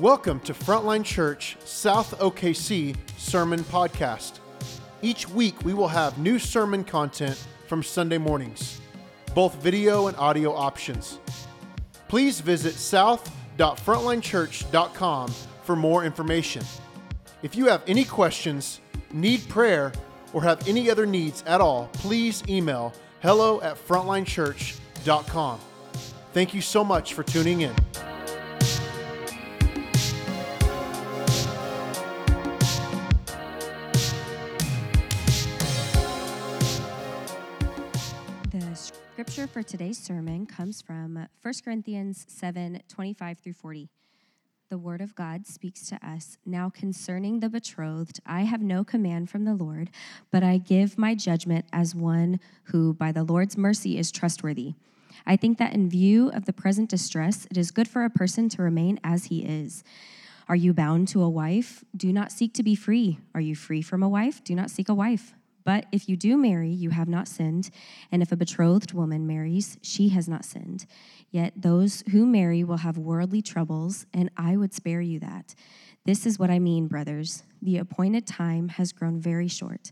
Welcome to Frontline Church South OKC Sermon Podcast. Each week we will have new sermon content from Sunday mornings, both video and audio options. Please visit south.frontlinechurch.com for more information. If you have any questions, need prayer, or have any other needs at all, please email hello at frontlinechurch.com. Thank you so much for tuning in. Scripture for today's sermon comes from 1 Corinthians 7 25 through 40. The word of God speaks to us. Now, concerning the betrothed, I have no command from the Lord, but I give my judgment as one who, by the Lord's mercy, is trustworthy. I think that in view of the present distress, it is good for a person to remain as he is. Are you bound to a wife? Do not seek to be free. Are you free from a wife? Do not seek a wife. But if you do marry, you have not sinned. And if a betrothed woman marries, she has not sinned. Yet those who marry will have worldly troubles, and I would spare you that. This is what I mean, brothers. The appointed time has grown very short.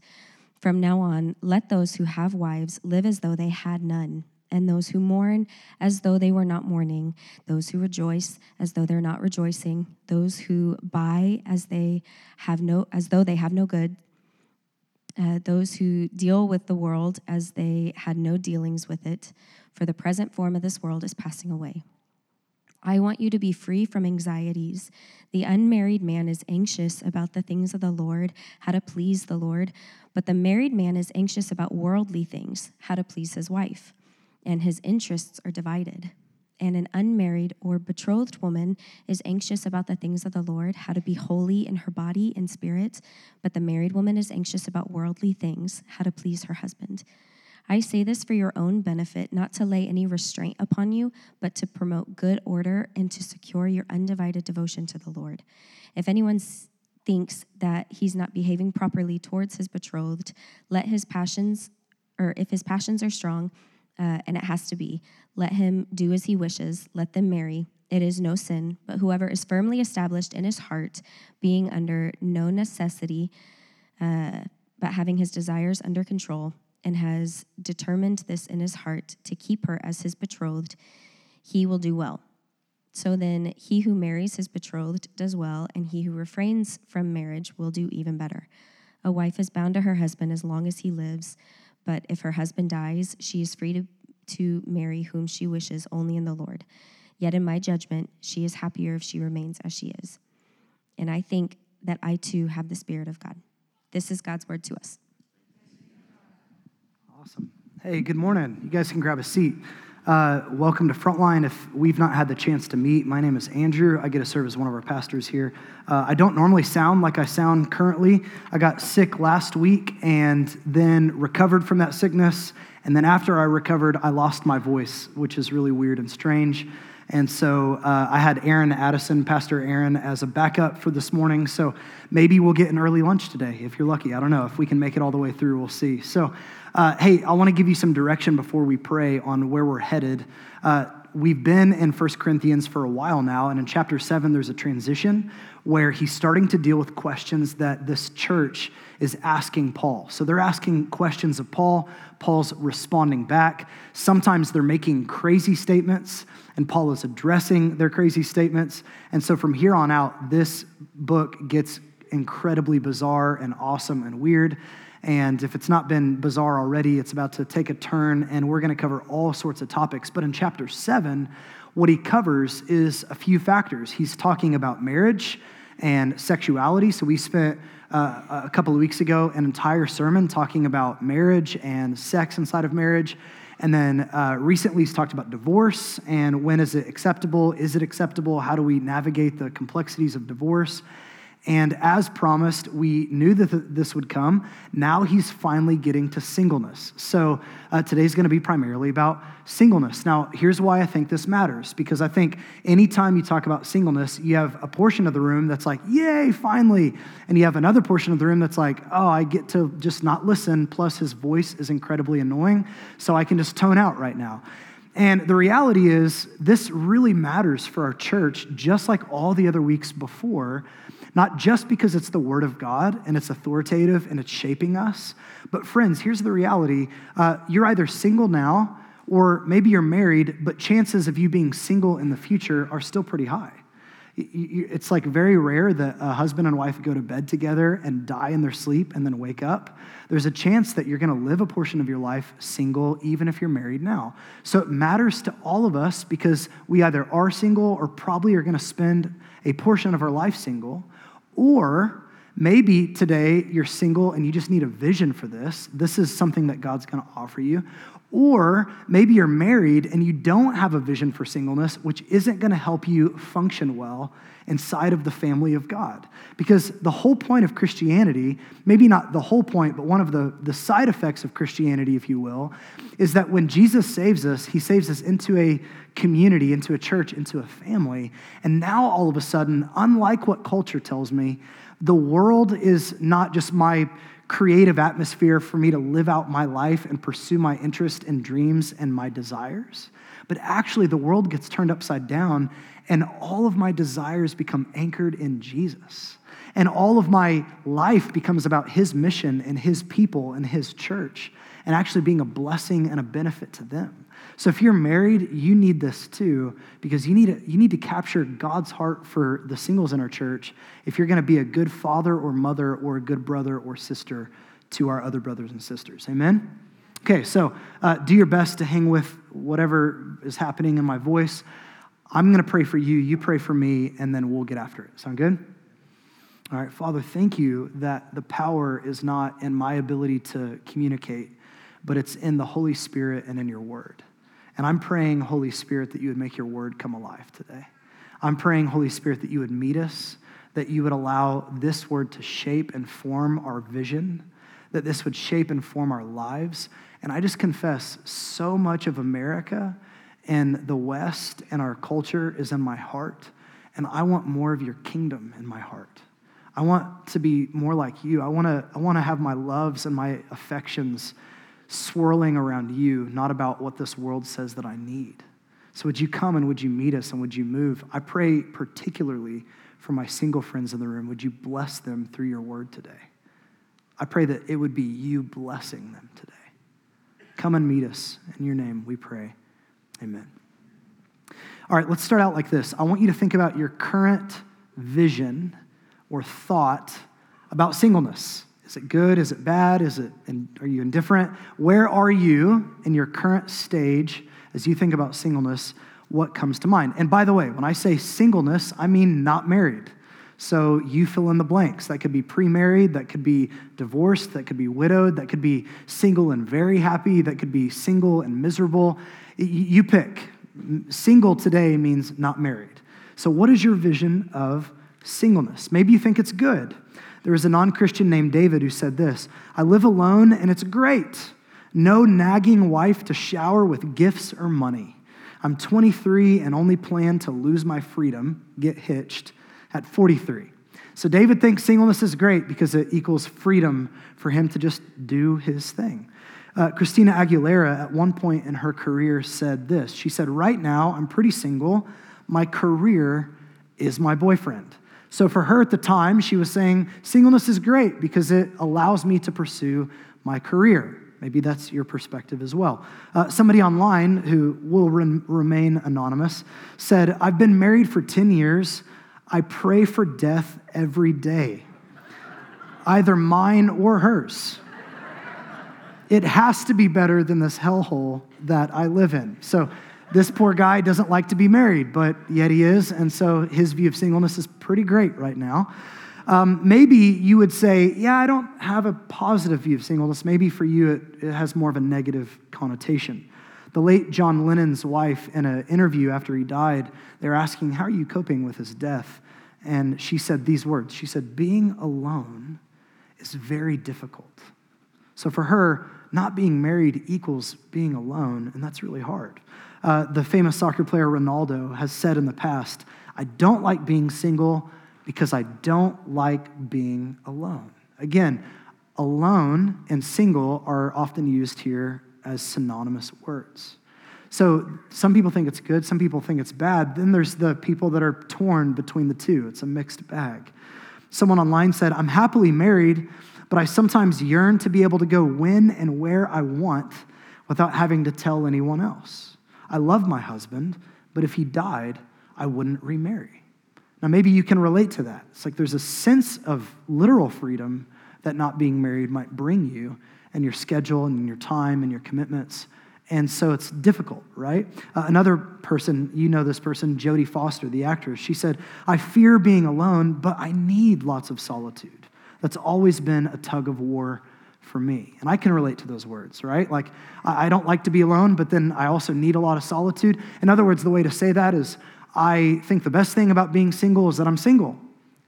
From now on, let those who have wives live as though they had none, and those who mourn as though they were not mourning, those who rejoice as though they're not rejoicing, those who buy as they have no as though they have no good uh, those who deal with the world as they had no dealings with it, for the present form of this world is passing away. I want you to be free from anxieties. The unmarried man is anxious about the things of the Lord, how to please the Lord, but the married man is anxious about worldly things, how to please his wife, and his interests are divided and an unmarried or betrothed woman is anxious about the things of the Lord, how to be holy in her body and spirit, but the married woman is anxious about worldly things, how to please her husband. I say this for your own benefit, not to lay any restraint upon you, but to promote good order and to secure your undivided devotion to the Lord. If anyone thinks that he's not behaving properly towards his betrothed, let his passions, or if his passions are strong, uh, and it has to be. Let him do as he wishes, let them marry. It is no sin, but whoever is firmly established in his heart, being under no necessity, uh, but having his desires under control, and has determined this in his heart to keep her as his betrothed, he will do well. So then, he who marries his betrothed does well, and he who refrains from marriage will do even better. A wife is bound to her husband as long as he lives but if her husband dies, she is free to, to marry whom she wishes only in the Lord. Yet in my judgment, she is happier if she remains as she is. And I think that I too have the Spirit of God. This is God's word to us. Awesome. Hey, good morning. You guys can grab a seat. Uh, welcome to Frontline. If we've not had the chance to meet, my name is Andrew. I get to serve as one of our pastors here. Uh, I don't normally sound like I sound currently. I got sick last week and then recovered from that sickness. And then after I recovered, I lost my voice, which is really weird and strange. And so uh, I had Aaron Addison, Pastor Aaron, as a backup for this morning. So maybe we'll get an early lunch today if you're lucky. I don't know. If we can make it all the way through, we'll see. So, uh, hey, I want to give you some direction before we pray on where we're headed. Uh, we've been in 1 Corinthians for a while now, and in chapter 7, there's a transition where he's starting to deal with questions that this church is asking Paul. So they're asking questions of Paul, Paul's responding back. Sometimes they're making crazy statements, and Paul is addressing their crazy statements. And so from here on out, this book gets incredibly bizarre and awesome and weird. And if it's not been bizarre already, it's about to take a turn, and we're going to cover all sorts of topics. But in chapter seven, what he covers is a few factors. He's talking about marriage and sexuality. So we spent uh, a couple of weeks ago an entire sermon talking about marriage and sex inside of marriage. And then uh, recently he's talked about divorce and when is it acceptable? Is it acceptable? How do we navigate the complexities of divorce? And as promised, we knew that this would come. Now he's finally getting to singleness. So uh, today's going to be primarily about singleness. Now, here's why I think this matters because I think anytime you talk about singleness, you have a portion of the room that's like, yay, finally. And you have another portion of the room that's like, oh, I get to just not listen. Plus, his voice is incredibly annoying. So I can just tone out right now. And the reality is, this really matters for our church, just like all the other weeks before, not just because it's the Word of God and it's authoritative and it's shaping us, but friends, here's the reality uh, you're either single now or maybe you're married, but chances of you being single in the future are still pretty high. It's like very rare that a husband and wife go to bed together and die in their sleep and then wake up. There's a chance that you're going to live a portion of your life single, even if you're married now. So it matters to all of us because we either are single or probably are going to spend a portion of our life single, or maybe today you're single and you just need a vision for this. This is something that God's going to offer you. Or maybe you're married and you don't have a vision for singleness, which isn't going to help you function well inside of the family of God. Because the whole point of Christianity, maybe not the whole point, but one of the, the side effects of Christianity, if you will, is that when Jesus saves us, he saves us into a community, into a church, into a family. And now all of a sudden, unlike what culture tells me, the world is not just my creative atmosphere for me to live out my life and pursue my interest and dreams and my desires. But actually, the world gets turned upside down, and all of my desires become anchored in Jesus. And all of my life becomes about his mission and his people and his church, and actually being a blessing and a benefit to them. So if you're married, you need this too, because you need, to, you need to capture God's heart for the singles in our church if you're going to be a good father or mother or a good brother or sister to our other brothers and sisters. Amen? Okay, so uh, do your best to hang with whatever is happening in my voice. I'm going to pray for you, you pray for me, and then we'll get after it. Sound good? All right, Father, thank you that the power is not in my ability to communicate, but it's in the Holy Spirit and in your word. And I'm praying, Holy Spirit, that you would make your word come alive today. I'm praying, Holy Spirit, that you would meet us, that you would allow this word to shape and form our vision, that this would shape and form our lives. And I just confess, so much of America and the West and our culture is in my heart. And I want more of your kingdom in my heart. I want to be more like you. I want to, I want to have my loves and my affections swirling around you, not about what this world says that I need. So, would you come and would you meet us and would you move? I pray particularly for my single friends in the room. Would you bless them through your word today? I pray that it would be you blessing them today. Come and meet us. In your name, we pray. Amen. All right, let's start out like this. I want you to think about your current vision or thought about singleness. Is it good? Is it bad? Is it, are you indifferent? Where are you in your current stage as you think about singleness? What comes to mind? And by the way, when I say singleness, I mean not married. So you fill in the blanks. That could be pre married, that could be divorced, that could be widowed, that could be single and very happy, that could be single and miserable. You pick. Single today means not married. So, what is your vision of singleness? Maybe you think it's good. There was a non Christian named David who said this I live alone and it's great. No nagging wife to shower with gifts or money. I'm 23 and only plan to lose my freedom, get hitched, at 43. So David thinks singleness is great because it equals freedom for him to just do his thing. Uh, Christina Aguilera, at one point in her career, said this She said, Right now, I'm pretty single. My career is my boyfriend. So for her at the time, she was saying, singleness is great because it allows me to pursue my career. Maybe that's your perspective as well. Uh, somebody online who will re- remain anonymous said, I've been married for 10 years. I pray for death every day, either mine or hers. It has to be better than this hellhole that I live in. So, this poor guy doesn't like to be married, but yet he is, and so his view of singleness is pretty great right now. Um, maybe you would say, Yeah, I don't have a positive view of singleness. Maybe for you it, it has more of a negative connotation. The late John Lennon's wife, in an interview after he died, they're asking, How are you coping with his death? And she said these words She said, Being alone is very difficult. So for her, not being married equals being alone, and that's really hard. Uh, the famous soccer player Ronaldo has said in the past, I don't like being single because I don't like being alone. Again, alone and single are often used here as synonymous words. So some people think it's good, some people think it's bad. Then there's the people that are torn between the two. It's a mixed bag. Someone online said, I'm happily married, but I sometimes yearn to be able to go when and where I want without having to tell anyone else. I love my husband, but if he died, I wouldn't remarry. Now, maybe you can relate to that. It's like there's a sense of literal freedom that not being married might bring you and your schedule and your time and your commitments. And so it's difficult, right? Uh, another person, you know this person, Jodie Foster, the actress, she said, I fear being alone, but I need lots of solitude. That's always been a tug of war for me. And I can relate to those words, right? Like, I don't like to be alone, but then I also need a lot of solitude. In other words, the way to say that is I think the best thing about being single is that I'm single.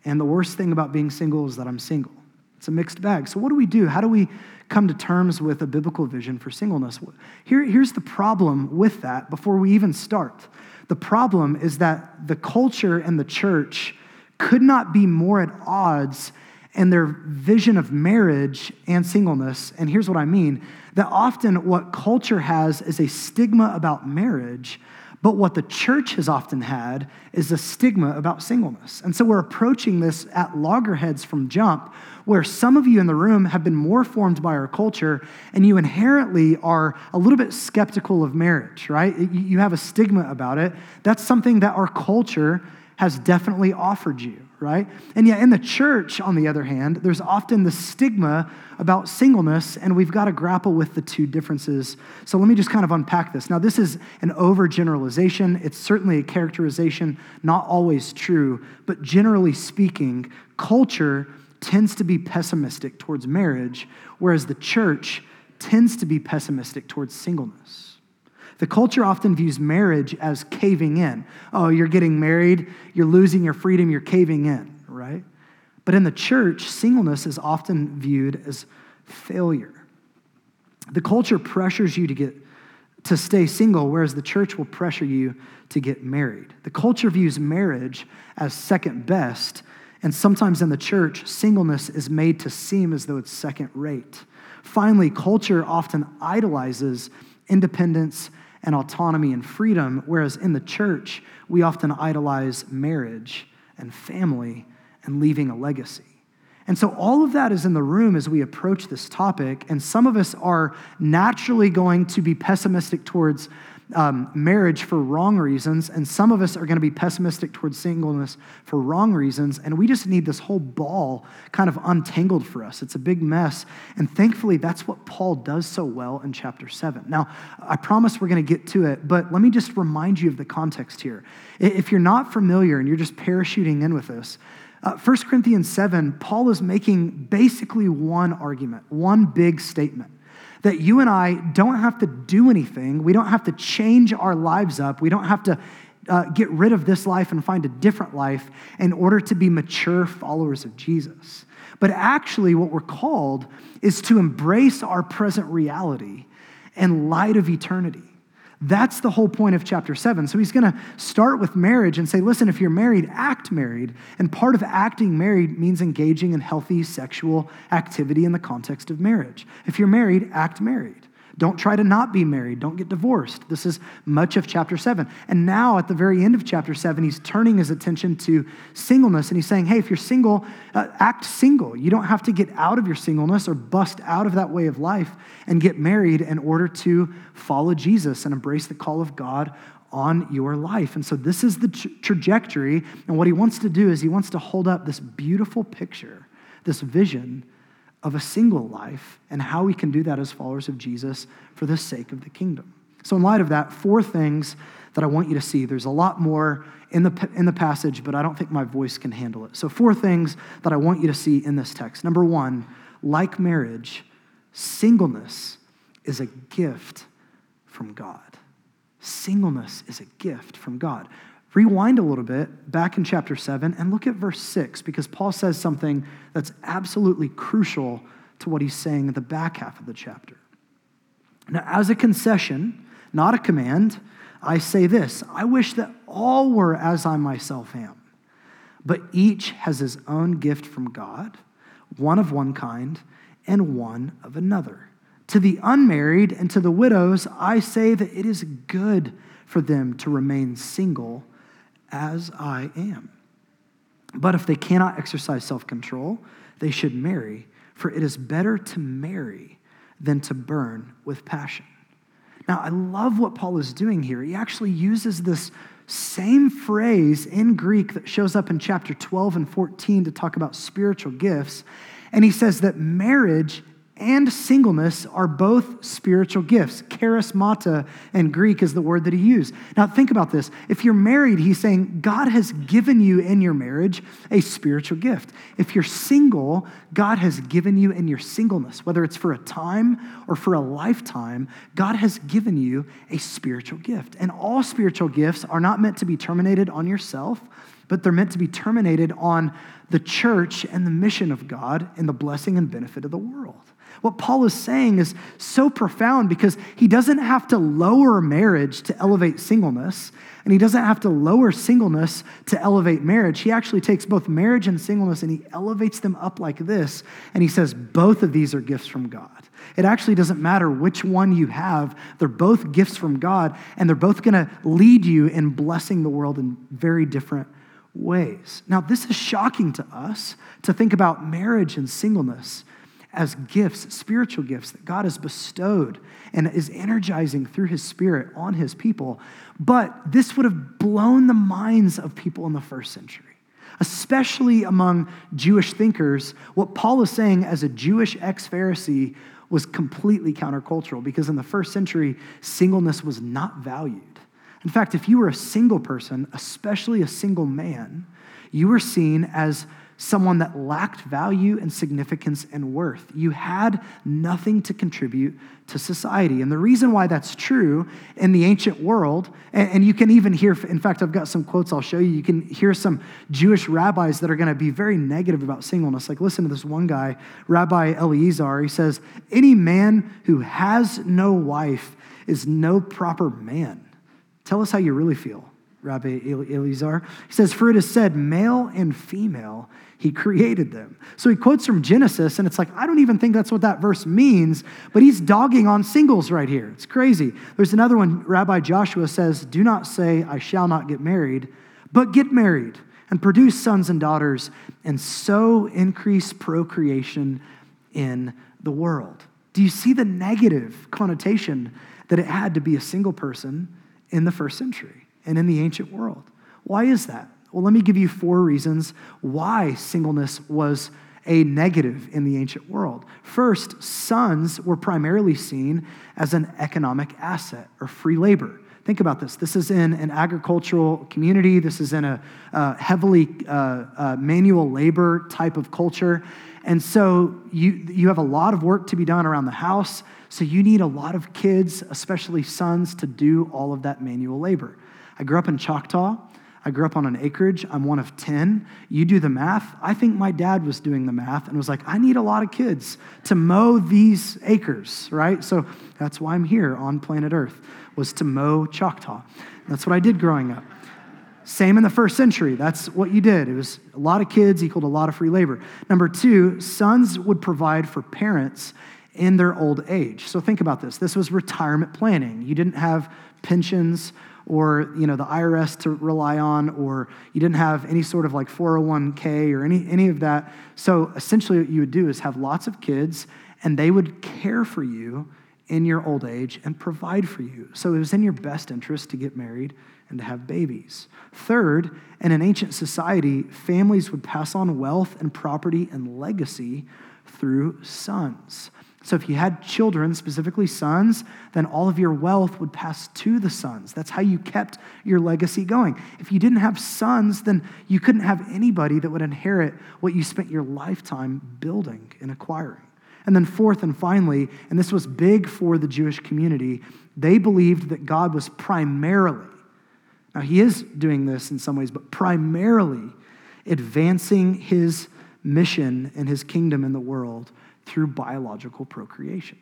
And the worst thing about being single is that I'm single. It's a mixed bag. So, what do we do? How do we come to terms with a biblical vision for singleness? Here, here's the problem with that before we even start. The problem is that the culture and the church could not be more at odds in their vision of marriage and singleness. And here's what I mean that often what culture has is a stigma about marriage but what the church has often had is a stigma about singleness. And so we're approaching this at loggerheads from jump, where some of you in the room have been more formed by our culture and you inherently are a little bit skeptical of marriage, right? You have a stigma about it. That's something that our culture has definitely offered you, right? And yet, in the church, on the other hand, there's often the stigma about singleness, and we've got to grapple with the two differences. So, let me just kind of unpack this. Now, this is an overgeneralization. It's certainly a characterization, not always true, but generally speaking, culture tends to be pessimistic towards marriage, whereas the church tends to be pessimistic towards singleness. The culture often views marriage as caving in. Oh, you're getting married, you're losing your freedom, you're caving in, right? But in the church, singleness is often viewed as failure. The culture pressures you to get to stay single, whereas the church will pressure you to get married. The culture views marriage as second best, and sometimes in the church, singleness is made to seem as though it's second rate. Finally, culture often idolizes independence and autonomy and freedom, whereas in the church, we often idolize marriage and family and leaving a legacy. And so, all of that is in the room as we approach this topic. And some of us are naturally going to be pessimistic towards um, marriage for wrong reasons, and some of us are going to be pessimistic towards singleness for wrong reasons, and we just need this whole ball kind of untangled for us. It's a big mess, and thankfully, that's what Paul does so well in chapter 7. Now, I promise we're going to get to it, but let me just remind you of the context here. If you're not familiar and you're just parachuting in with this, uh, 1 Corinthians 7, Paul is making basically one argument, one big statement that you and I don't have to do anything. We don't have to change our lives up. We don't have to uh, get rid of this life and find a different life in order to be mature followers of Jesus. But actually, what we're called is to embrace our present reality in light of eternity. That's the whole point of chapter seven. So he's going to start with marriage and say, listen, if you're married, act married. And part of acting married means engaging in healthy sexual activity in the context of marriage. If you're married, act married. Don't try to not be married. Don't get divorced. This is much of chapter seven. And now, at the very end of chapter seven, he's turning his attention to singleness and he's saying, hey, if you're single, uh, act single. You don't have to get out of your singleness or bust out of that way of life and get married in order to follow Jesus and embrace the call of God on your life. And so, this is the tra- trajectory. And what he wants to do is he wants to hold up this beautiful picture, this vision of a single life and how we can do that as followers of Jesus for the sake of the kingdom. So, in light of that, four things that I want you to see. There's a lot more in the, in the passage, but I don't think my voice can handle it. So, four things that I want you to see in this text. Number one, like marriage, singleness is a gift from God. Singleness is a gift from God. Rewind a little bit back in chapter 7 and look at verse 6 because Paul says something that's absolutely crucial to what he's saying in the back half of the chapter. Now, as a concession, not a command, I say this I wish that all were as I myself am, but each has his own gift from God, one of one kind and one of another. To the unmarried and to the widows, I say that it is good for them to remain single as I am. But if they cannot exercise self control, they should marry, for it is better to marry than to burn with passion. Now, I love what Paul is doing here. He actually uses this same phrase in Greek that shows up in chapter 12 and 14 to talk about spiritual gifts. And he says that marriage and singleness are both spiritual gifts. Charismata in Greek is the word that he used. Now, think about this. If you're married, he's saying God has given you in your marriage a spiritual gift. If you're single, God has given you in your singleness, whether it's for a time or for a lifetime, God has given you a spiritual gift. And all spiritual gifts are not meant to be terminated on yourself, but they're meant to be terminated on the church and the mission of God and the blessing and benefit of the world. What Paul is saying is so profound because he doesn't have to lower marriage to elevate singleness, and he doesn't have to lower singleness to elevate marriage. He actually takes both marriage and singleness and he elevates them up like this, and he says both of these are gifts from God. It actually doesn't matter which one you have, they're both gifts from God, and they're both going to lead you in blessing the world in very different ways. Now, this is shocking to us to think about marriage and singleness as gifts, spiritual gifts that God has bestowed and is energizing through his spirit on his people. But this would have blown the minds of people in the first century, especially among Jewish thinkers. What Paul is saying as a Jewish ex Pharisee was completely countercultural because in the first century, singleness was not valued. In fact, if you were a single person, especially a single man, you were seen as someone that lacked value and significance and worth. You had nothing to contribute to society. And the reason why that's true in the ancient world, and, you can even hear, in fact, I've got some quotes I'll show you. You can hear some Jewish rabbis that are going to be very negative about singleness. Like, listen to this one guy, Rabbi Eliezer. He says, Any man who has no wife is no proper man. Tell us how you really feel. Rabbi Eliezer. He says, For it is said, male and female, he created them. So he quotes from Genesis, and it's like, I don't even think that's what that verse means, but he's dogging on singles right here. It's crazy. There's another one, Rabbi Joshua says, Do not say, I shall not get married, but get married and produce sons and daughters, and so increase procreation in the world. Do you see the negative connotation that it had to be a single person in the first century? And in the ancient world. Why is that? Well, let me give you four reasons why singleness was a negative in the ancient world. First, sons were primarily seen as an economic asset or free labor. Think about this. This is in an agricultural community. This is in a uh, heavily uh, uh, manual labor type of culture. And so you, you have a lot of work to be done around the house. So you need a lot of kids, especially sons, to do all of that manual labor. I grew up in Choctaw. I grew up on an acreage. I'm one of 10. You do the math. I think my dad was doing the math and was like, I need a lot of kids to mow these acres, right? So that's why I'm here on planet Earth, was to mow Choctaw. That's what I did growing up. Same in the first century. That's what you did. It was a lot of kids equaled a lot of free labor. Number two, sons would provide for parents in their old age. So think about this. This was retirement planning. You didn't have pensions or you know the IRS to rely on, or you didn't have any sort of like 401k or any, any of that. So essentially, what you would do is have lots of kids, and they would care for you in your old age and provide for you. So it was in your best interest to get married and to have babies. Third, in an ancient society, families would pass on wealth and property and legacy through sons. So if you had children, specifically sons, then all of your wealth would pass to the sons. That's how you kept your legacy going. If you didn't have sons, then you couldn't have anybody that would inherit what you spent your lifetime building and acquiring. And then, fourth and finally, and this was big for the Jewish community, they believed that God was primarily, now he is doing this in some ways, but primarily advancing his mission and his kingdom in the world through biological procreation.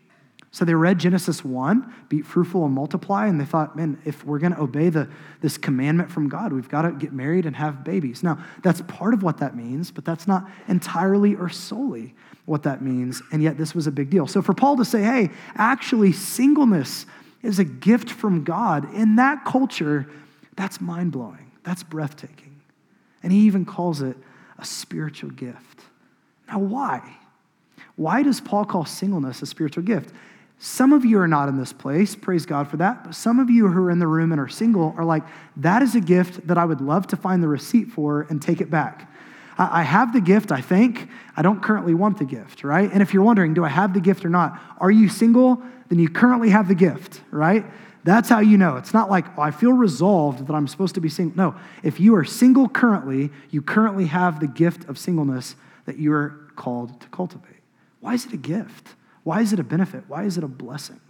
So they read Genesis 1, be fruitful and multiply, and they thought, man, if we're going to obey the, this commandment from God, we've got to get married and have babies. Now, that's part of what that means, but that's not entirely or solely what that means. And yet, this was a big deal. So for Paul to say, hey, actually, singleness is a gift from God, in that culture, that's mind blowing. That's breathtaking. And he even calls it a spiritual gift. Now, why? Why does Paul call singleness a spiritual gift? Some of you are not in this place, praise God for that. But some of you who are in the room and are single are like, that is a gift that I would love to find the receipt for and take it back. I have the gift, I think. I don't currently want the gift, right? And if you're wondering, do I have the gift or not? Are you single? Then you currently have the gift, right? That's how you know. It's not like, oh, I feel resolved that I'm supposed to be single. No, if you are single currently, you currently have the gift of singleness that you're called to cultivate. Why is it a gift? Why is it a benefit? Why is it a blessing?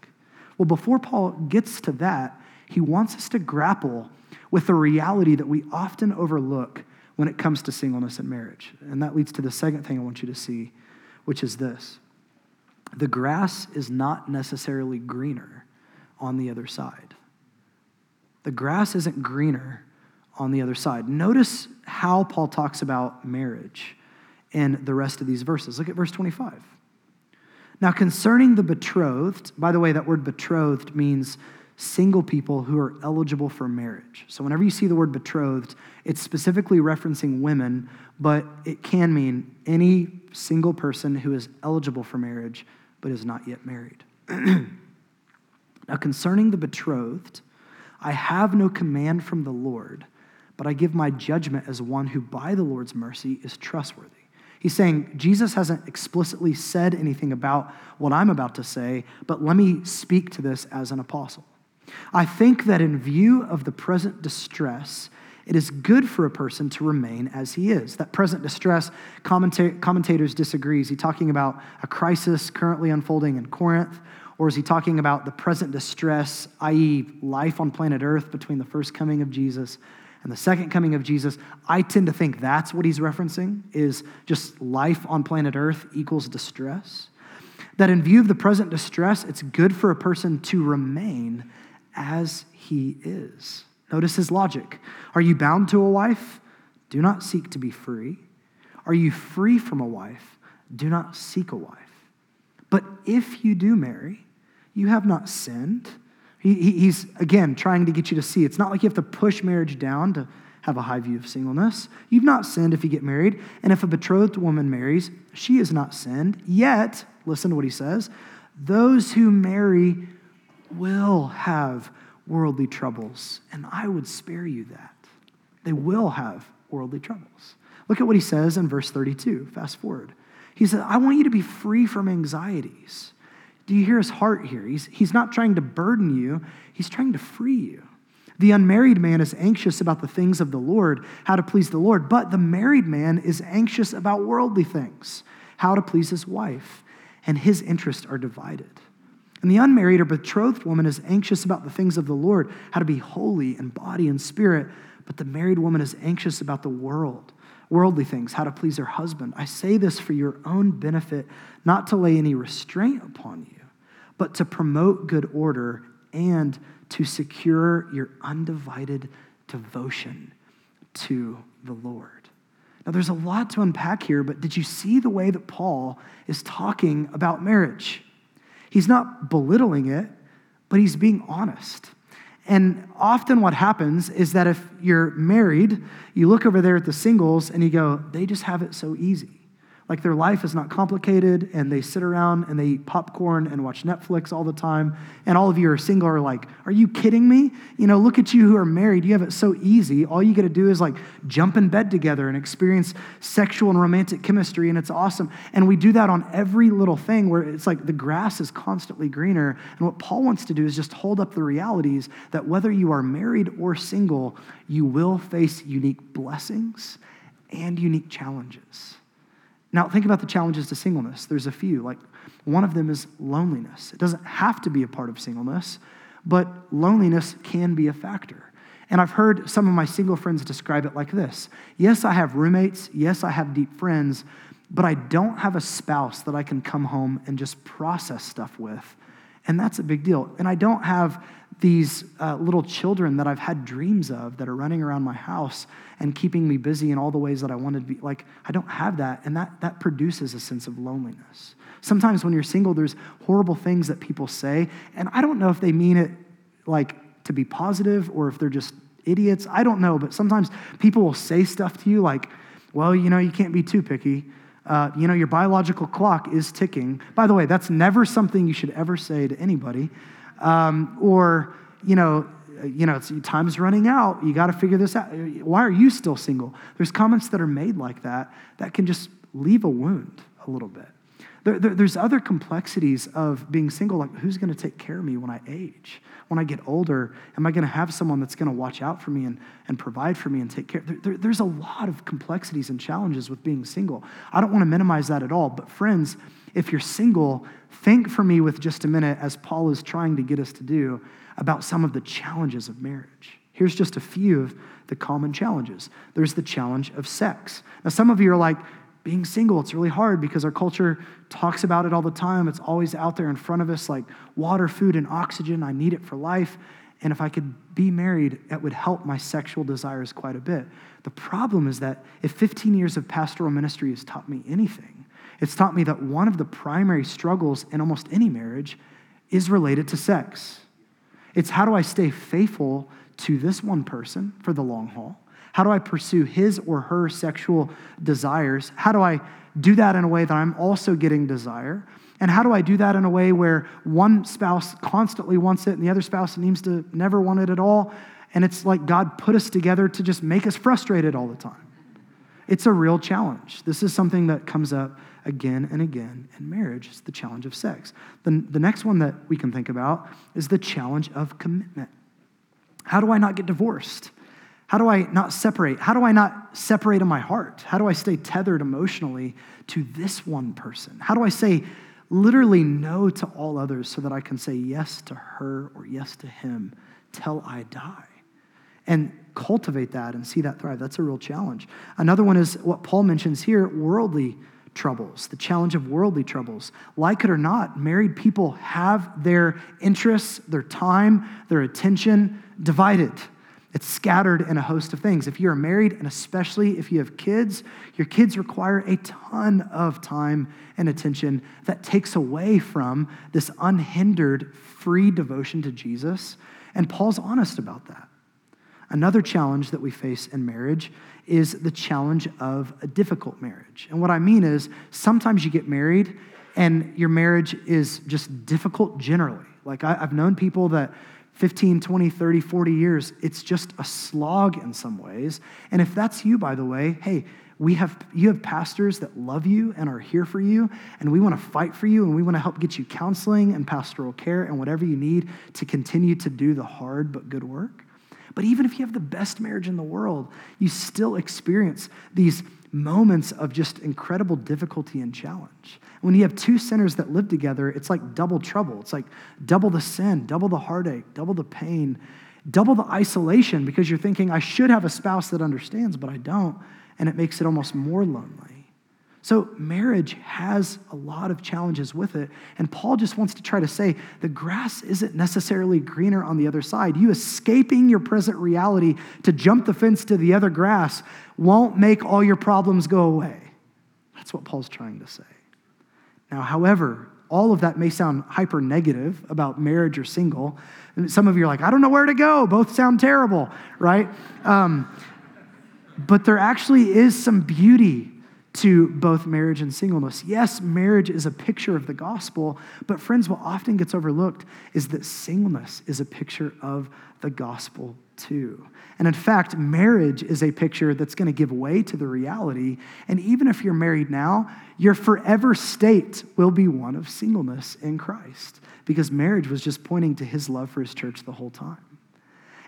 Well, before Paul gets to that, he wants us to grapple with the reality that we often overlook when it comes to singleness and marriage. And that leads to the second thing I want you to see, which is this the grass is not necessarily greener on the other side. The grass isn't greener on the other side. Notice how Paul talks about marriage in the rest of these verses. Look at verse 25. Now, concerning the betrothed, by the way, that word betrothed means single people who are eligible for marriage. So, whenever you see the word betrothed, it's specifically referencing women, but it can mean any single person who is eligible for marriage but is not yet married. now, concerning the betrothed, I have no command from the Lord, but I give my judgment as one who, by the Lord's mercy, is trustworthy. He's saying Jesus hasn't explicitly said anything about what I'm about to say, but let me speak to this as an apostle. I think that in view of the present distress, it is good for a person to remain as he is. That present distress, commenta- commentators disagree. Is he talking about a crisis currently unfolding in Corinth? Or is he talking about the present distress, i.e., life on planet Earth between the first coming of Jesus and the second coming of Jesus, I tend to think that's what he's referencing is just life on planet Earth equals distress. That in view of the present distress, it's good for a person to remain as he is. Notice his logic. Are you bound to a wife? Do not seek to be free. Are you free from a wife? Do not seek a wife. But if you do marry, you have not sinned he, he's, again, trying to get you to see. It's not like you have to push marriage down to have a high view of singleness. You've not sinned if you get married. And if a betrothed woman marries, she has not sinned. Yet, listen to what he says those who marry will have worldly troubles. And I would spare you that. They will have worldly troubles. Look at what he says in verse 32. Fast forward. He said, I want you to be free from anxieties. Do you hear his heart here? He's, he's not trying to burden you, he's trying to free you. The unmarried man is anxious about the things of the Lord, how to please the Lord, but the married man is anxious about worldly things, how to please his wife, and his interests are divided. And the unmarried or betrothed woman is anxious about the things of the Lord, how to be holy in body and spirit, but the married woman is anxious about the world worldly things, how to please her husband. I say this for your own benefit, not to lay any restraint upon you, but to promote good order and to secure your undivided devotion to the Lord. Now, there's a lot to unpack here, but did you see the way that Paul is talking about marriage? He's not belittling it, but he's being honest. And often what happens is that if you're married, you look over there at the singles and you go, they just have it so easy. Like their life is not complicated and they sit around and they eat popcorn and watch Netflix all the time. And all of you are single are like, Are you kidding me? You know, look at you who are married. You have it so easy. All you got to do is like jump in bed together and experience sexual and romantic chemistry, and it's awesome. And we do that on every little thing where it's like the grass is constantly greener. And what Paul wants to do is just hold up the realities that whether you are married or single, you will face unique blessings and unique challenges. Now, think about the challenges to singleness. There's a few. Like, one of them is loneliness. It doesn't have to be a part of singleness, but loneliness can be a factor. And I've heard some of my single friends describe it like this Yes, I have roommates. Yes, I have deep friends, but I don't have a spouse that I can come home and just process stuff with And that's a big deal. And I don't have these uh, little children that I've had dreams of that are running around my house and keeping me busy in all the ways that I wanted to be. Like, I don't have that. And that, that produces a sense of loneliness. Sometimes when you're single, there's horrible things that people say. And I don't know if they mean it like to be positive or if they're just idiots. I don't know. But sometimes people will say stuff to you like, well, you know, you can't be too picky. Uh, you know, your biological clock is ticking. By the way, that's never something you should ever say to anybody. Um, or, you know, you know, time's running out. You got to figure this out. Why are you still single? There's comments that are made like that that can just leave a wound a little bit. There, there, there's other complexities of being single, like who's going to take care of me when I age? When I get older, am I going to have someone that's going to watch out for me and, and provide for me and take care? There, there's a lot of complexities and challenges with being single. I don't want to minimize that at all, but friends, if you're single, think for me with just a minute, as Paul is trying to get us to do, about some of the challenges of marriage. Here's just a few of the common challenges. There's the challenge of sex. Now, some of you are like, being single, it's really hard because our culture talks about it all the time. It's always out there in front of us like water, food, and oxygen. I need it for life. And if I could be married, it would help my sexual desires quite a bit. The problem is that if 15 years of pastoral ministry has taught me anything, it's taught me that one of the primary struggles in almost any marriage is related to sex. It's how do I stay faithful to this one person for the long haul? How do I pursue his or her sexual desires? How do I do that in a way that I'm also getting desire? And how do I do that in a way where one spouse constantly wants it and the other spouse seems to never want it at all? And it's like God put us together to just make us frustrated all the time. It's a real challenge. This is something that comes up again and again in marriage. is the challenge of sex. The, the next one that we can think about is the challenge of commitment. How do I not get divorced? How do I not separate? How do I not separate in my heart? How do I stay tethered emotionally to this one person? How do I say literally no to all others so that I can say yes to her or yes to him till I die? And cultivate that and see that thrive. That's a real challenge. Another one is what Paul mentions here worldly troubles, the challenge of worldly troubles. Like it or not, married people have their interests, their time, their attention divided. It's scattered in a host of things. If you're married, and especially if you have kids, your kids require a ton of time and attention that takes away from this unhindered, free devotion to Jesus. And Paul's honest about that. Another challenge that we face in marriage is the challenge of a difficult marriage. And what I mean is sometimes you get married and your marriage is just difficult generally. Like I, have known people that 15, 20, 30, 40 years, it's just a slog in some ways. And if that's you, by the way, hey, we have you have pastors that love you and are here for you and we want to fight for you and we want to help get you counseling and pastoral care and whatever you need to continue to do the hard but good work but even if you have the best marriage in the world you still experience these moments of just incredible difficulty and challenge when you have two sinners that live together, it's like double trouble. It's like double the sin, double the heartache, double the pain, double the isolation because you're thinking, I should have a spouse that understands, but I don't. And it makes it almost more lonely. So, marriage has a lot of challenges with it. And Paul just wants to try to say the grass isn't necessarily greener on the other side. You escaping your present reality to jump the fence to the other grass won't make all your problems go away. That's what Paul's trying to say. Now, however, all of that may sound hyper negative about marriage or single. some of you are like, I don't know where to go. Both sound terrible, right? Um, but there actually is some beauty to both marriage and singleness. Yes, marriage is a picture of the gospel, but friends, what often gets overlooked is that singleness is a picture of the gospel too. And in fact, marriage is a picture that's going to give way to the reality. And even if you're married now, your forever state will be one of singleness in Christ because marriage was just pointing to his love for his church the whole time.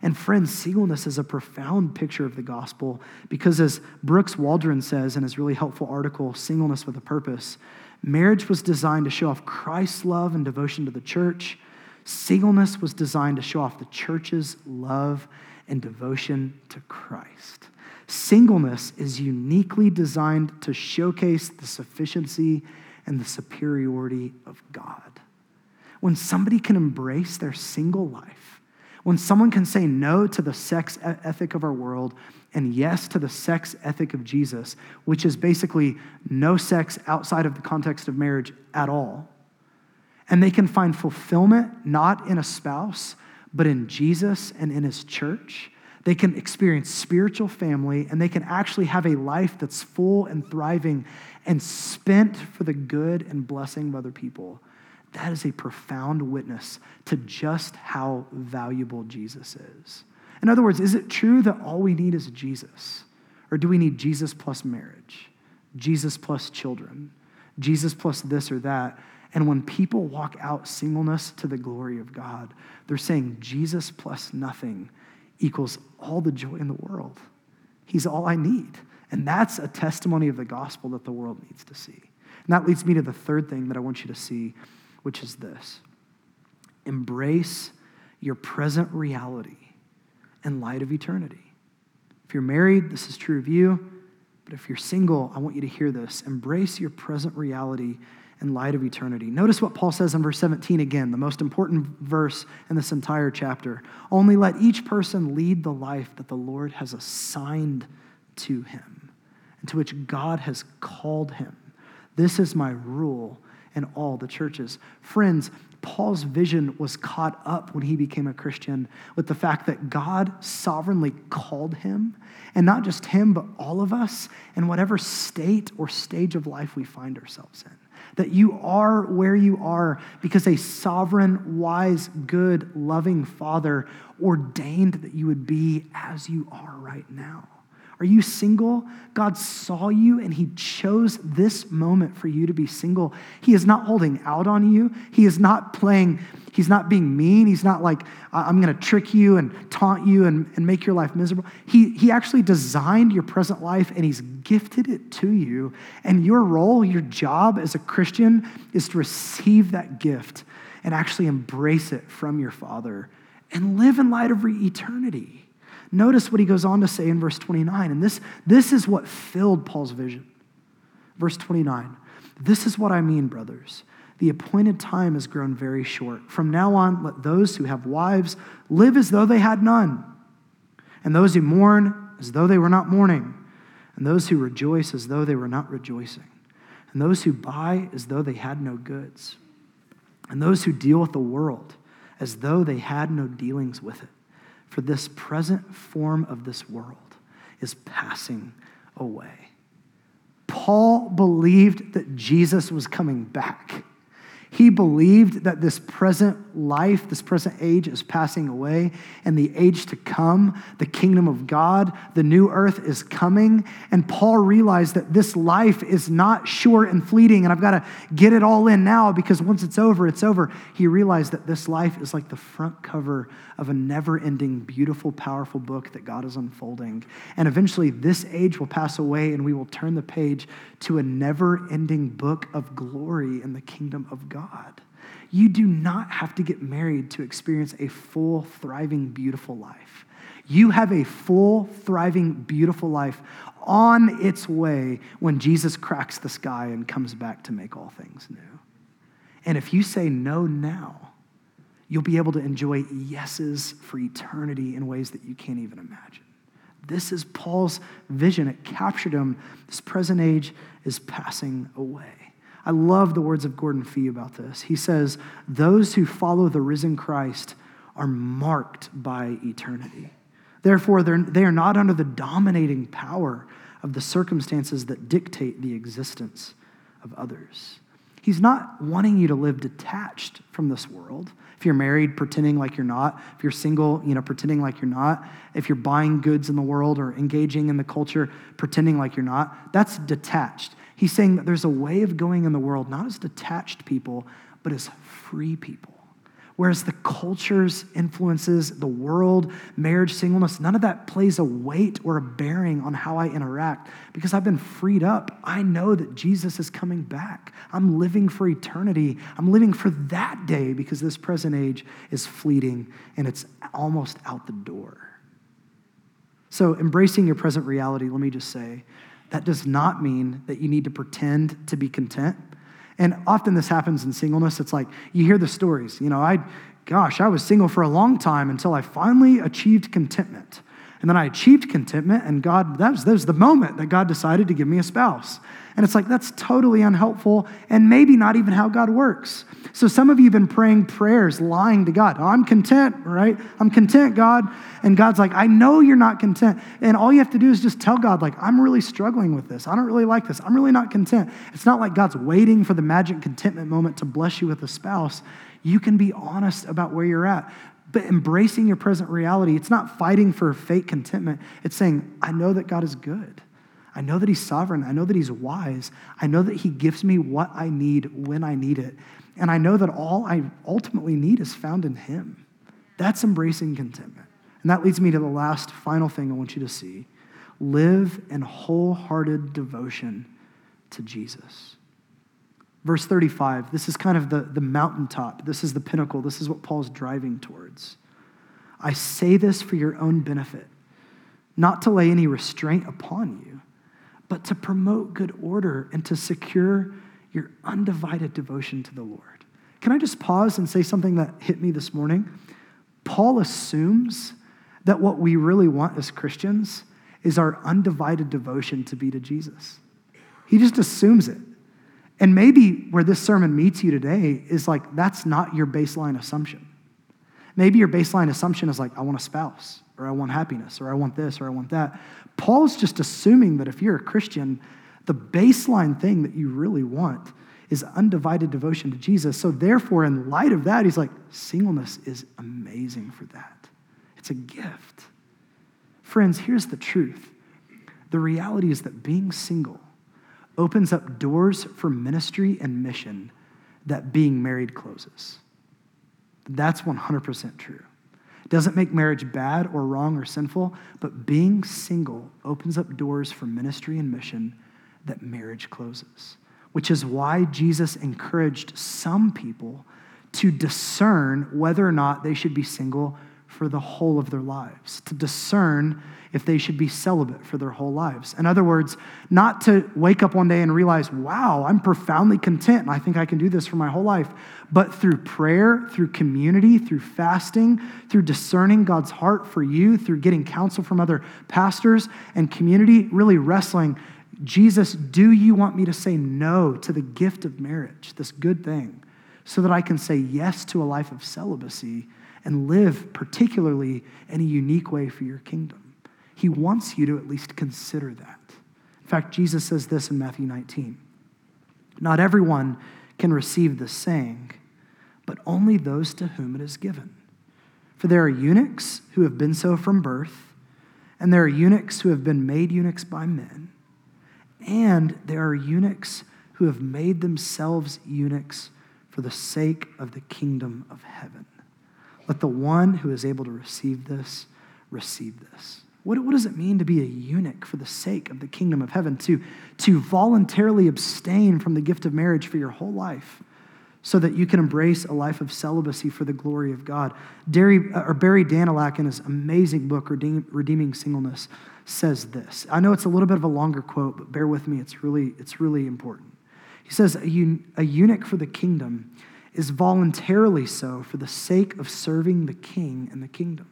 And friends, singleness is a profound picture of the gospel because, as Brooks Waldron says in his really helpful article, Singleness with a Purpose, marriage was designed to show off Christ's love and devotion to the church. Singleness was designed to show off the church's love and devotion to Christ. Singleness is uniquely designed to showcase the sufficiency and the superiority of God. when somebody can embrace their single life, when someone can say no to the sex ethic of our world and yes to the sex ethic of Jesus, which is basically no sex outside of the context of marriage at all, and they can find fulfillment not in a spouse, but in Jesus and in his church. They can experience spiritual family and they can actually have a life that's full and thriving and spent for the good and blessing of other people. That is a profound witness to just how valuable Jesus is. In other words, is it true that all we need is Jesus? Or do we need Jesus plus marriage, Jesus plus children, Jesus plus this or that? And when people walk out singleness to the glory of God, they're saying Jesus plus nothing equals all the joy in the world. He's all I need. And that's a testimony of the gospel that the world needs to see. And that leads me to the third thing that I want you to see, which is this embrace your present reality in light of eternity. If you're married, this is true of you. But if you're single, I want you to hear this. Embrace your present reality in light of eternity. Notice what Paul says in verse 17 again, the most important verse in this entire chapter. Only let each person lead the life that the Lord has assigned to him and to which God has called him. This is my rule in all the churches. Friends, Paul's vision was caught up when he became a Christian with the fact that God sovereignly called him, and not just him, but all of us in whatever state or stage of life we find ourselves in. That you are where you are because a sovereign, wise, good, loving Father ordained that you would be as you are right now. Are you single? God saw you and He chose this moment for you to be single. He is not holding out on you. He is not playing, He's not being mean. He's not like, I'm going to trick you and taunt you and, and make your life miserable. He, he actually designed your present life and He's gifted it to you. And your role, your job as a Christian is to receive that gift and actually embrace it from your Father and live in light of eternity. Notice what he goes on to say in verse 29. And this, this is what filled Paul's vision. Verse 29 This is what I mean, brothers. The appointed time has grown very short. From now on, let those who have wives live as though they had none, and those who mourn as though they were not mourning, and those who rejoice as though they were not rejoicing, and those who buy as though they had no goods, and those who deal with the world as though they had no dealings with it for this present form of this world is passing away. Paul believed that Jesus was coming back. He believed that this present life, this present age is passing away, and the age to come, the kingdom of God, the new earth is coming. And Paul realized that this life is not short and fleeting, and I've got to get it all in now because once it's over, it's over. He realized that this life is like the front cover of a never ending, beautiful, powerful book that God is unfolding. And eventually, this age will pass away, and we will turn the page to a never ending book of glory in the kingdom of God. You do not have to get married to experience a full, thriving, beautiful life. You have a full, thriving, beautiful life on its way when Jesus cracks the sky and comes back to make all things new. And if you say no now, you'll be able to enjoy yeses for eternity in ways that you can't even imagine. This is Paul's vision. It captured him. This present age is passing away. I love the words of Gordon Fee about this. He says, Those who follow the risen Christ are marked by eternity. Therefore, they are not under the dominating power of the circumstances that dictate the existence of others. He's not wanting you to live detached from this world. If you're married, pretending like you're not. If you're single, you know, pretending like you're not. If you're buying goods in the world or engaging in the culture, pretending like you're not. That's detached. He's saying that there's a way of going in the world, not as detached people, but as free people. Whereas the culture's influences, the world, marriage, singleness, none of that plays a weight or a bearing on how I interact because I've been freed up. I know that Jesus is coming back. I'm living for eternity. I'm living for that day because this present age is fleeting and it's almost out the door. So, embracing your present reality, let me just say, that does not mean that you need to pretend to be content And often this happens in singleness. It's like you hear the stories. You know, I, gosh, I was single for a long time until I finally achieved contentment. And then I achieved contentment, and God, that was, that was the moment that God decided to give me a spouse. And it's like, that's totally unhelpful and maybe not even how God works. So some of you have been praying prayers, lying to God. I'm content, right? I'm content, God. And God's like, I know you're not content. And all you have to do is just tell God, like, I'm really struggling with this. I don't really like this. I'm really not content. It's not like God's waiting for the magic contentment moment to bless you with a spouse. You can be honest about where you're at. But embracing your present reality, it's not fighting for fake contentment. It's saying, I know that God is good. I know that He's sovereign. I know that He's wise. I know that He gives me what I need when I need it. And I know that all I ultimately need is found in Him. That's embracing contentment. And that leads me to the last, final thing I want you to see live in wholehearted devotion to Jesus. Verse 35, this is kind of the, the mountaintop. This is the pinnacle. This is what Paul's driving towards. I say this for your own benefit, not to lay any restraint upon you, but to promote good order and to secure your undivided devotion to the Lord. Can I just pause and say something that hit me this morning? Paul assumes that what we really want as Christians is our undivided devotion to be to Jesus. He just assumes it. And maybe where this sermon meets you today is like, that's not your baseline assumption. Maybe your baseline assumption is like, I want a spouse, or I want happiness, or I want this, or I want that. Paul's just assuming that if you're a Christian, the baseline thing that you really want is undivided devotion to Jesus. So, therefore, in light of that, he's like, singleness is amazing for that. It's a gift. Friends, here's the truth the reality is that being single opens up doors for ministry and mission that being married closes. That's 100% true. It doesn't make marriage bad or wrong or sinful, but being single opens up doors for ministry and mission that marriage closes, which is why Jesus encouraged some people to discern whether or not they should be single for the whole of their lives, to discern if they should be celibate for their whole lives. In other words, not to wake up one day and realize, wow, I'm profoundly content and I think I can do this for my whole life, but through prayer, through community, through fasting, through discerning God's heart for you, through getting counsel from other pastors and community, really wrestling. Jesus, do you want me to say no to the gift of marriage, this good thing, so that I can say yes to a life of celibacy and live particularly in a unique way for your kingdom? He wants you to at least consider that. In fact, Jesus says this in Matthew 19 Not everyone can receive the saying, but only those to whom it is given. For there are eunuchs who have been so from birth, and there are eunuchs who have been made eunuchs by men, and there are eunuchs who have made themselves eunuchs for the sake of the kingdom of heaven. Let the one who is able to receive this receive this. What, what does it mean to be a eunuch for the sake of the kingdom of heaven? To, to voluntarily abstain from the gift of marriage for your whole life so that you can embrace a life of celibacy for the glory of God. Barry, uh, or Barry Danylak, in his amazing book, Redeeming Singleness, says this. I know it's a little bit of a longer quote, but bear with me, it's really, it's really important. He says, a, a eunuch for the kingdom is voluntarily so for the sake of serving the king and the kingdom.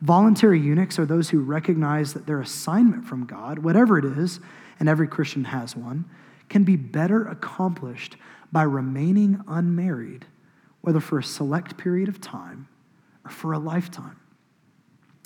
Voluntary eunuchs are those who recognize that their assignment from God, whatever it is, and every Christian has one, can be better accomplished by remaining unmarried, whether for a select period of time or for a lifetime.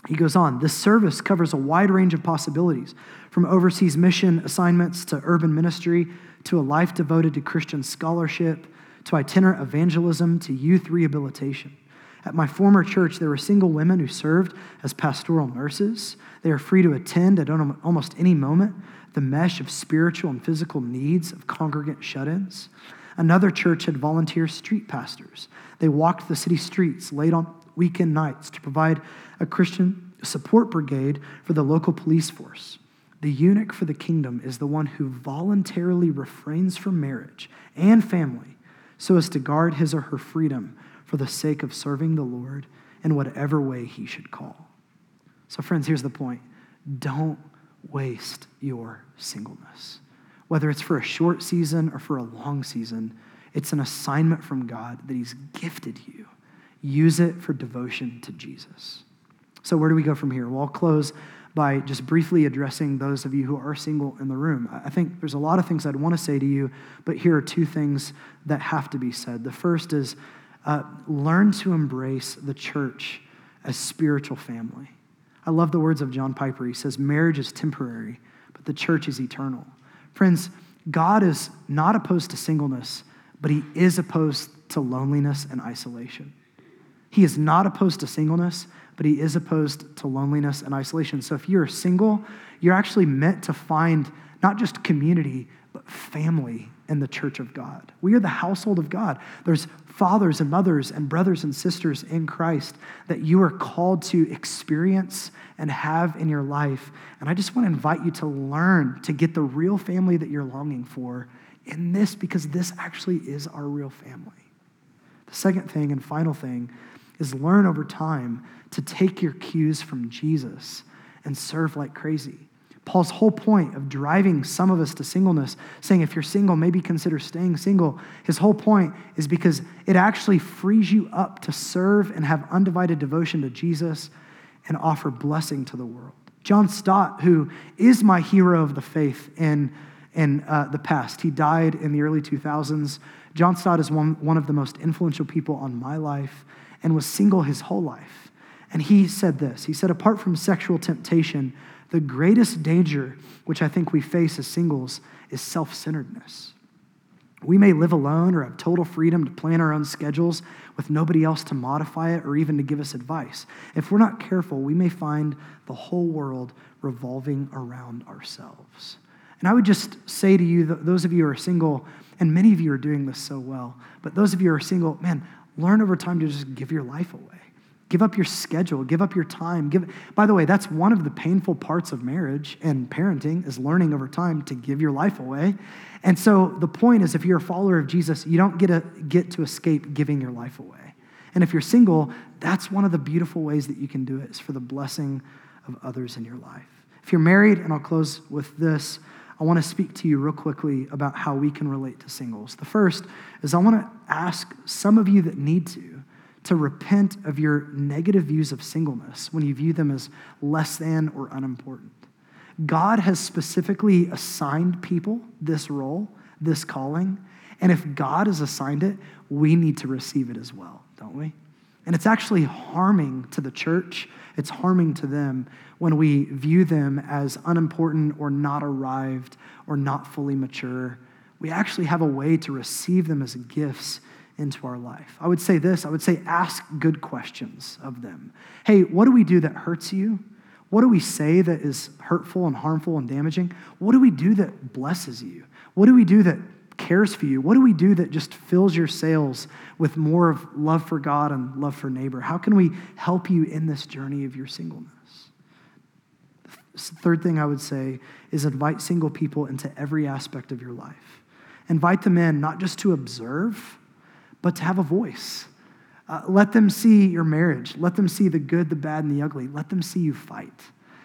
He goes on, this service covers a wide range of possibilities, from overseas mission assignments to urban ministry to a life devoted to Christian scholarship to itinerant evangelism to youth rehabilitation. At my former church, there were single women who served as pastoral nurses. They are free to attend at almost any moment the mesh of spiritual and physical needs of congregant shut ins. Another church had volunteer street pastors. They walked the city streets late on weekend nights to provide a Christian support brigade for the local police force. The eunuch for the kingdom is the one who voluntarily refrains from marriage and family so as to guard his or her freedom for the sake of serving the Lord in whatever way he should call. So, friends, here's the point don't waste your singleness. whether it's for a short season or for a long season, it's an assignment from God that He's gifted you. Use it for devotion to Jesus. So, where do we go from here? Well, I'll close by just briefly addressing those of you who are single in the room. I think there's a lot of things I'd want to say to you, but here are two things that have to be said. The first is uh, learn to embrace the church as spiritual family. I love the words of John Piper. He says, Marriage is temporary, but the church is eternal. Friends, God is not opposed to singleness, but he is opposed to loneliness and isolation. He is not opposed to singleness, but he is opposed to loneliness and isolation. So if you're single, you're actually meant to find not just community, but family in the church of God. We are the household of God. There's fathers and mothers and brothers and sisters in Christ that you are called to experience and have in your life. And I just want to invite you to learn to get the real family that you're longing for in this because this actually is our real family. The second thing and final thing is learn over time to take your cues from Jesus and serve like crazy. Paul's whole point of driving some of us to singleness, saying if you're single, maybe consider staying single, his whole point is because it actually frees you up to serve and have undivided devotion to Jesus and offer blessing to the world. John Stott, who is my hero of the faith in, in uh, the past, he died in the early 2000s. John Stott is one, one of the most influential people on my life and was single his whole life. And he said this He said, apart from sexual temptation, the greatest danger which I think we face as singles is self centeredness. We may live alone or have total freedom to plan our own schedules with nobody else to modify it or even to give us advice. If we're not careful, we may find the whole world revolving around ourselves. And I would just say to you, those of you who are single, and many of you are doing this so well, but those of you who are single, man, learn over time to just give your life away. Give up your schedule, give up your time. Give By the way, that's one of the painful parts of marriage and parenting is learning over time to give your life away. And so the point is if you're a follower of Jesus, you don't get to get to escape giving your life away. And if you're single, that's one of the beautiful ways that you can do it is for the blessing of others in your life. If you're married, and I'll close with this, I want to speak to you real quickly about how we can relate to singles. The first is I want to ask some of you that need to to repent of your negative views of singleness when you view them as less than or unimportant. God has specifically assigned people this role, this calling, and if God has assigned it, we need to receive it as well, don't we? And it's actually harming to the church, it's harming to them when we view them as unimportant or not arrived or not fully mature. We actually have a way to receive them as gifts into our life. I would say this I would say, ask good questions of them. Hey, what do we do that hurts you? What do we say that is hurtful and harmful and damaging? What do we do that blesses you? What do we do that cares for you? What do we do that just fills your sails with more of love for God and love for neighbor? How can we help you in this journey of your singleness? The third thing I would say is invite single people into every aspect of your life. Invite them in not just to observe, but to have a voice. Uh, let them see your marriage. Let them see the good, the bad, and the ugly. Let them see you fight.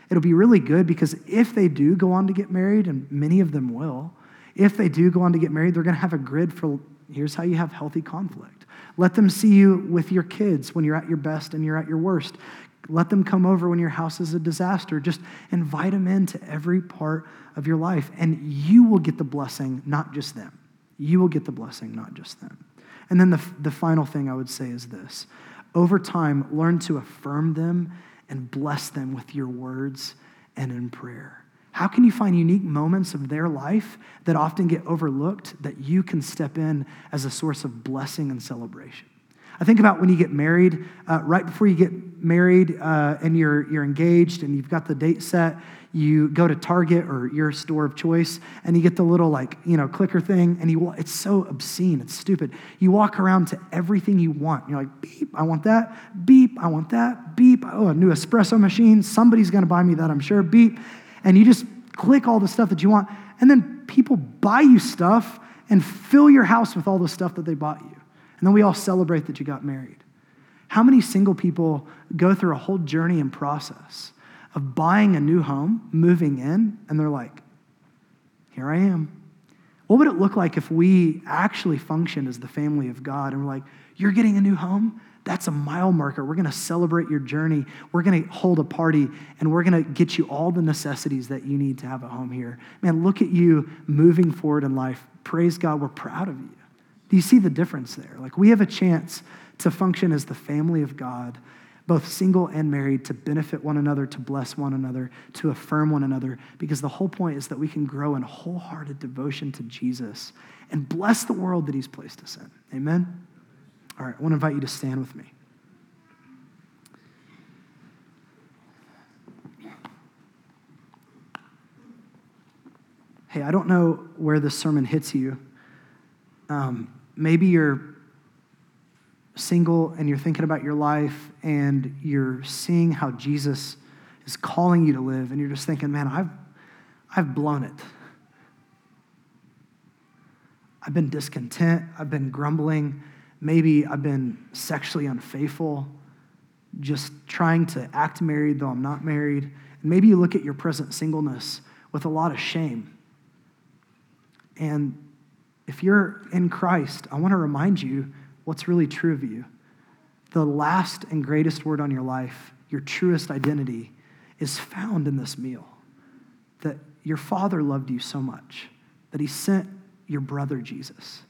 It'll be really good because if they do go on to get married, and many of them will, if they do go on to get married, they're going to have a grid for here's how you have healthy conflict. Let them see you with your kids when you're at your best and you're at your worst. Let them come over when your house is a disaster. Just invite them into every part of your life, and you will get the blessing, not just them. You will get the blessing, not just them. And then the, the final thing I would say is this over time, learn to affirm them and bless them with your words and in prayer. How can you find unique moments of their life that often get overlooked that you can step in as a source of blessing and celebration? I think about when you get married, uh, right before you get married uh, and you're, you're engaged and you've got the date set, you go to Target or your store of choice and you get the little like, you know, clicker thing and you it's so obscene, it's stupid. You walk around to everything you want. You're like, beep, I want that. Beep, I want that. Beep, oh, a new espresso machine. Somebody's to buy me that, I'm sure. Beep. And you just click all the stuff that you want. And then people buy you stuff and fill your house with all the stuff that they bought you. And then we all celebrate that you got married. How many single people go through a whole journey and process of buying a new home, moving in, and they're like, here I am. What would it look like if we actually functioned as the family of God and we're like, you're getting a new home? That's a mile marker. We're going to celebrate your journey. We're going to hold a party and we're going to get you all the necessities that you need to have a home here. Man, look at you moving forward in life. Praise God, we're proud of you. Do you see the difference there? Like, we have a chance to function as the family of God, both single and married, to benefit one another, to bless one another, to affirm one another, because the whole point is that we can grow in wholehearted devotion to Jesus and bless the world that He's placed us in. Amen? All right, I want to invite you to stand with me. Hey, I don't know where this sermon hits you. Um, maybe you're single and you're thinking about your life and you're seeing how Jesus is calling you to live, and you're just thinking, man, I've, I've blown it. I've been discontent. I've been grumbling. Maybe I've been sexually unfaithful, just trying to act married though I'm not married. And maybe you look at your present singleness with a lot of shame. And if you're in Christ, I want to remind you what's really true of you. The last and greatest word on your life, your truest identity, is found in this meal. That your Father loved you so much that He sent your brother Jesus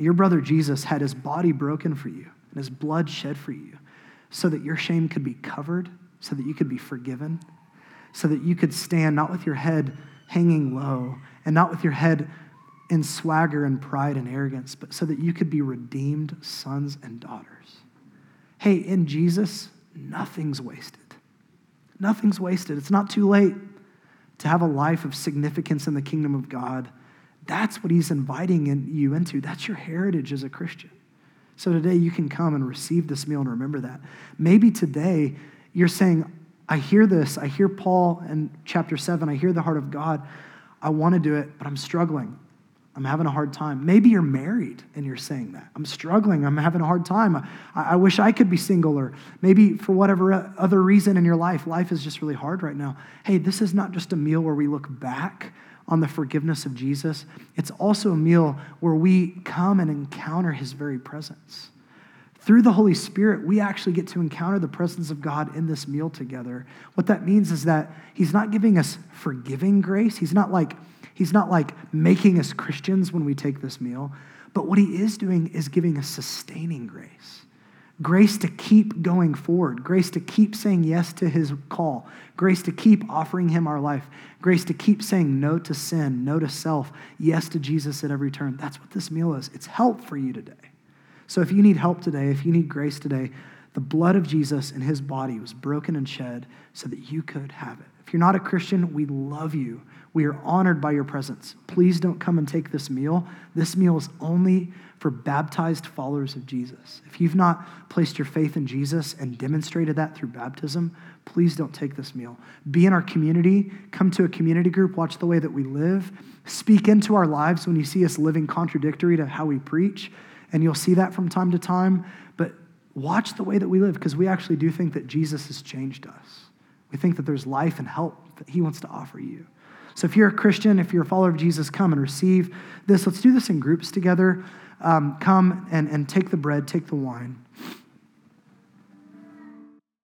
your brother Jesus had his body broken for you and his blood shed for you so that your shame could be covered, so that you could be forgiven, so that you could stand not with your head hanging low and not with your head in swagger and pride and arrogance, but so that you could be redeemed sons and daughters. Hey, in Jesus, nothing's wasted. Nothing's wasted. It's not too late to have a life of significance in the kingdom of God that's what he's inviting you into. That's your heritage as a Christian. So today you can come and receive this meal and remember that. Maybe today you're saying, I hear this. I hear Paul in chapter 7. I hear the heart of God. I want to do it, but I'm struggling. I'm having a hard time. Maybe you're married and you're saying that. I'm struggling. I'm having a hard time. I, I, wish I could be single, or maybe for whatever other reason in your life, life is just really hard right now. Hey, this is not just a meal where we look back on the forgiveness of Jesus, it's also a meal where we come and encounter his very presence. Through the Holy Spirit, we actually get to encounter the presence of God in this meal together. What that means is that he's not giving us forgiving grace. He's not like he's not like making us Christians when we take this meal, but what he is doing is giving us sustaining grace grace to keep going forward, grace to keep saying yes to his call, grace to keep offering him our life, grace to keep saying no to sin, no to self, yes to Jesus at every turn. That's what this meal is. It's help for you today. So if you need help today, if you need grace today, the blood of Jesus and his body was broken and shed so that you could have it. If you're not a Christian, we love you. We are honored by your presence. Please don't come and take this meal. This meal is only for baptized followers of Jesus. If you've not placed your faith in Jesus and demonstrated that through baptism, please don't take this meal. Be in our community, come to a community group, watch the way that we live, speak into our lives when you see us living contradictory to how we preach, and you'll see that from time to time. But watch the way that we live because we actually do think that Jesus has changed us. We think that there's life and help that he wants to offer you. So if you're a Christian, if you're a follower of Jesus, come and receive this. Let's do this in groups together um, come and, and take the bread, take the wine.